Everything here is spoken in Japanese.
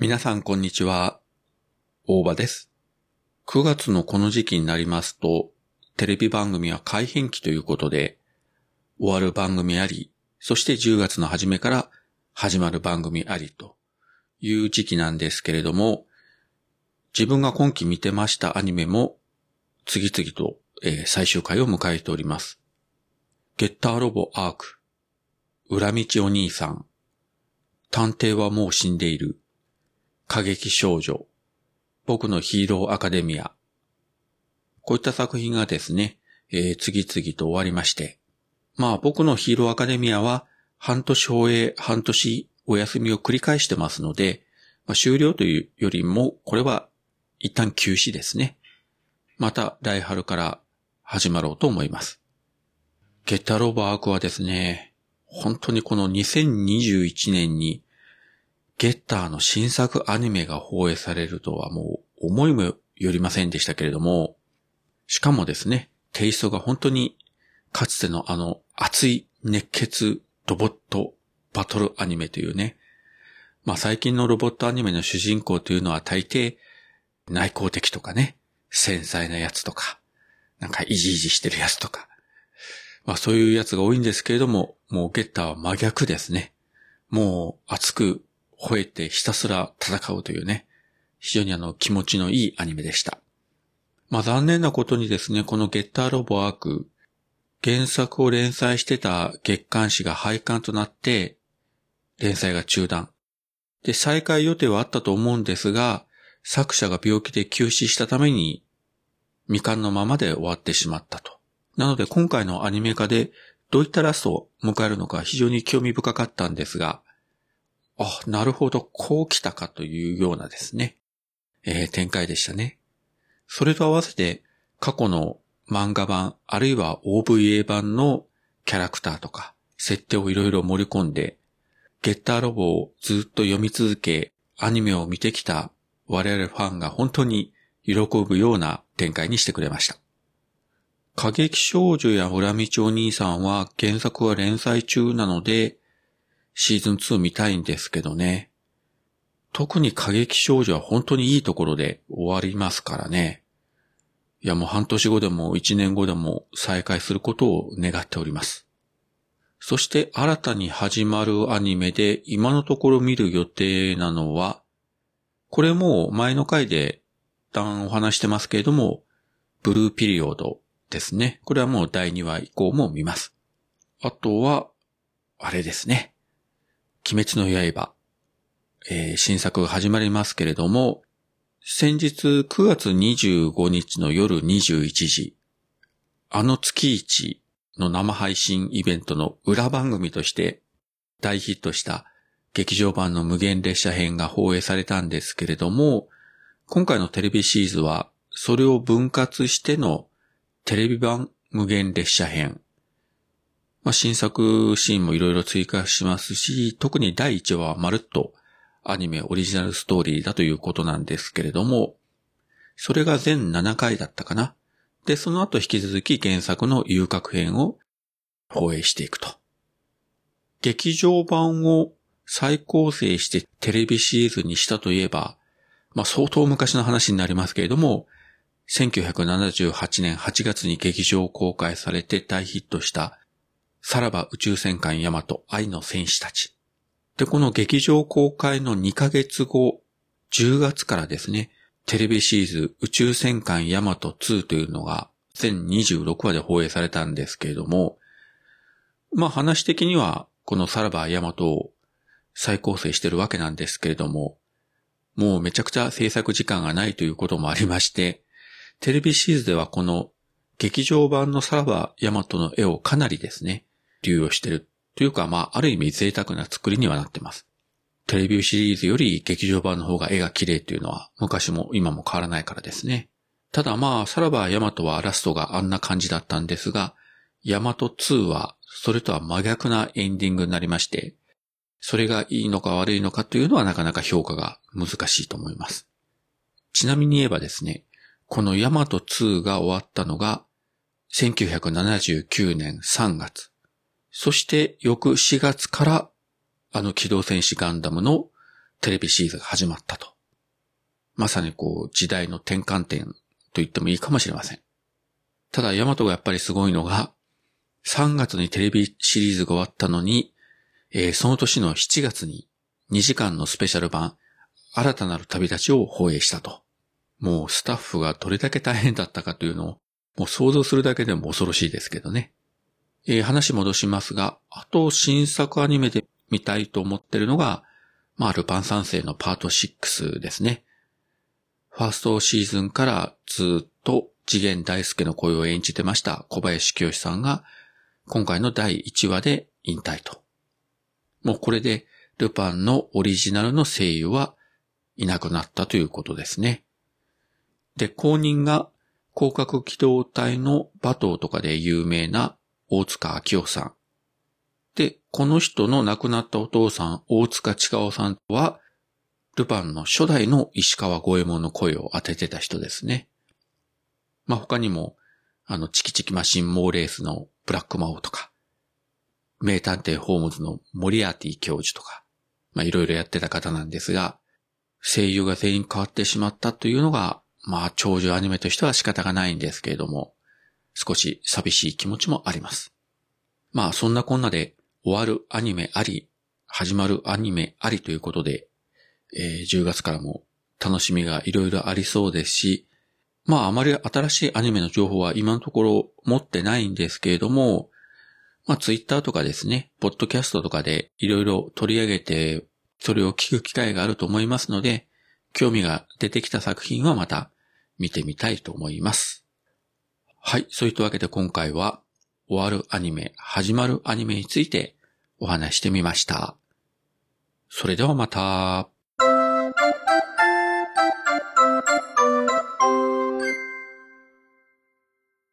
皆さんこんにちは。大場です。9月のこの時期になりますと、テレビ番組は改編期ということで、終わる番組あり、そして10月の初めから始まる番組ありという時期なんですけれども、自分が今期見てましたアニメも次々と、え最終回を迎えております。ゲッターロボアーク、裏道お兄さん、探偵はもう死んでいる、過激少女、僕のヒーローアカデミア。こういった作品がですね、えー次々と終わりまして。まあ僕のヒーローアカデミアは半年放映、半年お休みを繰り返してますので、まあ、終了というよりも、これは一旦休止ですね。また来春から始まろうと思います。ゲッターロボアークはですね、本当にこの2021年にゲッターの新作アニメが放映されるとはもう思いもよりませんでしたけれども、しかもですね、テイストが本当にかつてのあの熱い熱血ロボットバトルアニメというね、まあ最近のロボットアニメの主人公というのは大抵内向的とかね、繊細なやつとか、なんかイジイジしてるやつとか、まあそういうやつが多いんですけれども、もうゲッターは真逆ですね。もう熱く吠えてひたすら戦うというね、非常にあの気持ちのいいアニメでした。まあ残念なことにですね、このゲッターロボアーク、原作を連載してた月刊誌が廃刊となって、連載が中断。で、再開予定はあったと思うんですが、作者が病気で休止したために、未完のままで終わってしまったと。なので今回のアニメ化でどういったラストを迎えるのか非常に興味深かったんですが、あ、なるほど、こう来たかというようなですね、えー展開でしたね。それと合わせて、過去の漫画版、あるいは OVA 版のキャラクターとか、設定をいろいろ盛り込んで、ゲッターロボをずっと読み続け、アニメを見てきた我々ファンが本当に喜ぶような展開にしてくれました。過激少女や裏道お兄さんは原作は連載中なので、シーズン2見たいんですけどね。特に過激少女は本当にいいところで終わりますからね。いやもう半年後でも一年後でも再開することを願っております。そして新たに始まるアニメで今のところ見る予定なのは、これもう前の回で一旦お話してますけれども、ブルーピリオドですね。これはもう第2話以降も見ます。あとは、あれですね。鬼滅の刃。えー新作が始まりますけれども、先日9月25日の夜21時、あの月一の生配信イベントの裏番組として大ヒットした劇場版の無限列車編が放映されたんですけれども、今回のテレビシリーズはそれを分割してのテレビ版無限列車編。まあ、新作シーンもいろいろ追加しますし、特に第1話はまるっとアニメオリジナルストーリーだということなんですけれども、それが全7回だったかな。で、その後引き続き原作の遊郭編を放映していくと。劇場版を再構成してテレビシリーズにしたといえば、まあ相当昔の話になりますけれども、1978年8月に劇場公開されて大ヒットした、さらば宇宙戦艦ヤマト愛の戦士たち。で、この劇場公開の2ヶ月後、10月からですね、テレビシリーズ宇宙戦艦ヤマト2というのが全26話で放映されたんですけれども、まあ話的にはこのさらばヤマトを再構成してるわけなんですけれども、もうめちゃくちゃ制作時間がないということもありまして、テレビシリーズではこの劇場版のさらばヤマトの絵をかなりですね、流用してるというか、まあ、ある意味贅沢な作りにはなってます。テレビシリーズより劇場版の方が絵が綺麗っていうのは昔も今も変わらないからですね。ただまあ、さらばヤマトはラストがあんな感じだったんですが、ヤマト2はそれとは真逆なエンディングになりまして、それがいいのか悪いのかというのはなかなか評価が難しいと思います。ちなみに言えばですね、このヤマト2が終わったのが1979年3月。そして翌4月からあの機動戦士ガンダムのテレビシリーズが始まったと。まさにこう時代の転換点と言ってもいいかもしれません。ただヤマトがやっぱりすごいのが、3月にテレビシリーズが終わったのに、えー、その年の7月に2時間のスペシャル版、新たなる旅立ちを放映したと。もうスタッフがどれだけ大変だったかというのを、もう想像するだけでも恐ろしいですけどね。えー、話戻しますが、あと新作アニメで見たいと思ってるのが、まあ、ルパン三世のパート6ですね。ファーストシーズンからずっと次元大介の声を演じてました小林清さんが、今回の第1話で引退と。もうこれで、ルパンのオリジナルの声優はいなくなったということですね。で、後任が広角機動隊のバトーとかで有名な大塚明夫さん。で、この人の亡くなったお父さん、大塚千夫さんは、ルパンの初代の石川五右衛門の声を当ててた人ですね。まあ、他にも、あの、チキチキマシンモーレースのブラックマオとか、名探偵ホームズのモリアーティ教授とか、まあ、いろいろやってた方なんですが、声優が全員変わってしまったというのが、まあ、長寿アニメとしては仕方がないんですけれども、少し寂しい気持ちもあります。まあ、そんなこんなで終わるアニメあり、始まるアニメありということで、えー、10月からも楽しみがいろいろありそうですし、まああまり新しいアニメの情報は今のところ持ってないんですけれども、まあツイッターとかですね、ポッドキャストとかでいろいろ取り上げて、それを聞く機会があると思いますので、興味が出てきた作品はまた見てみたいと思います。はい、そういったわけで今回は終わるアニメ、始まるアニメについてお話してみました。それではまた。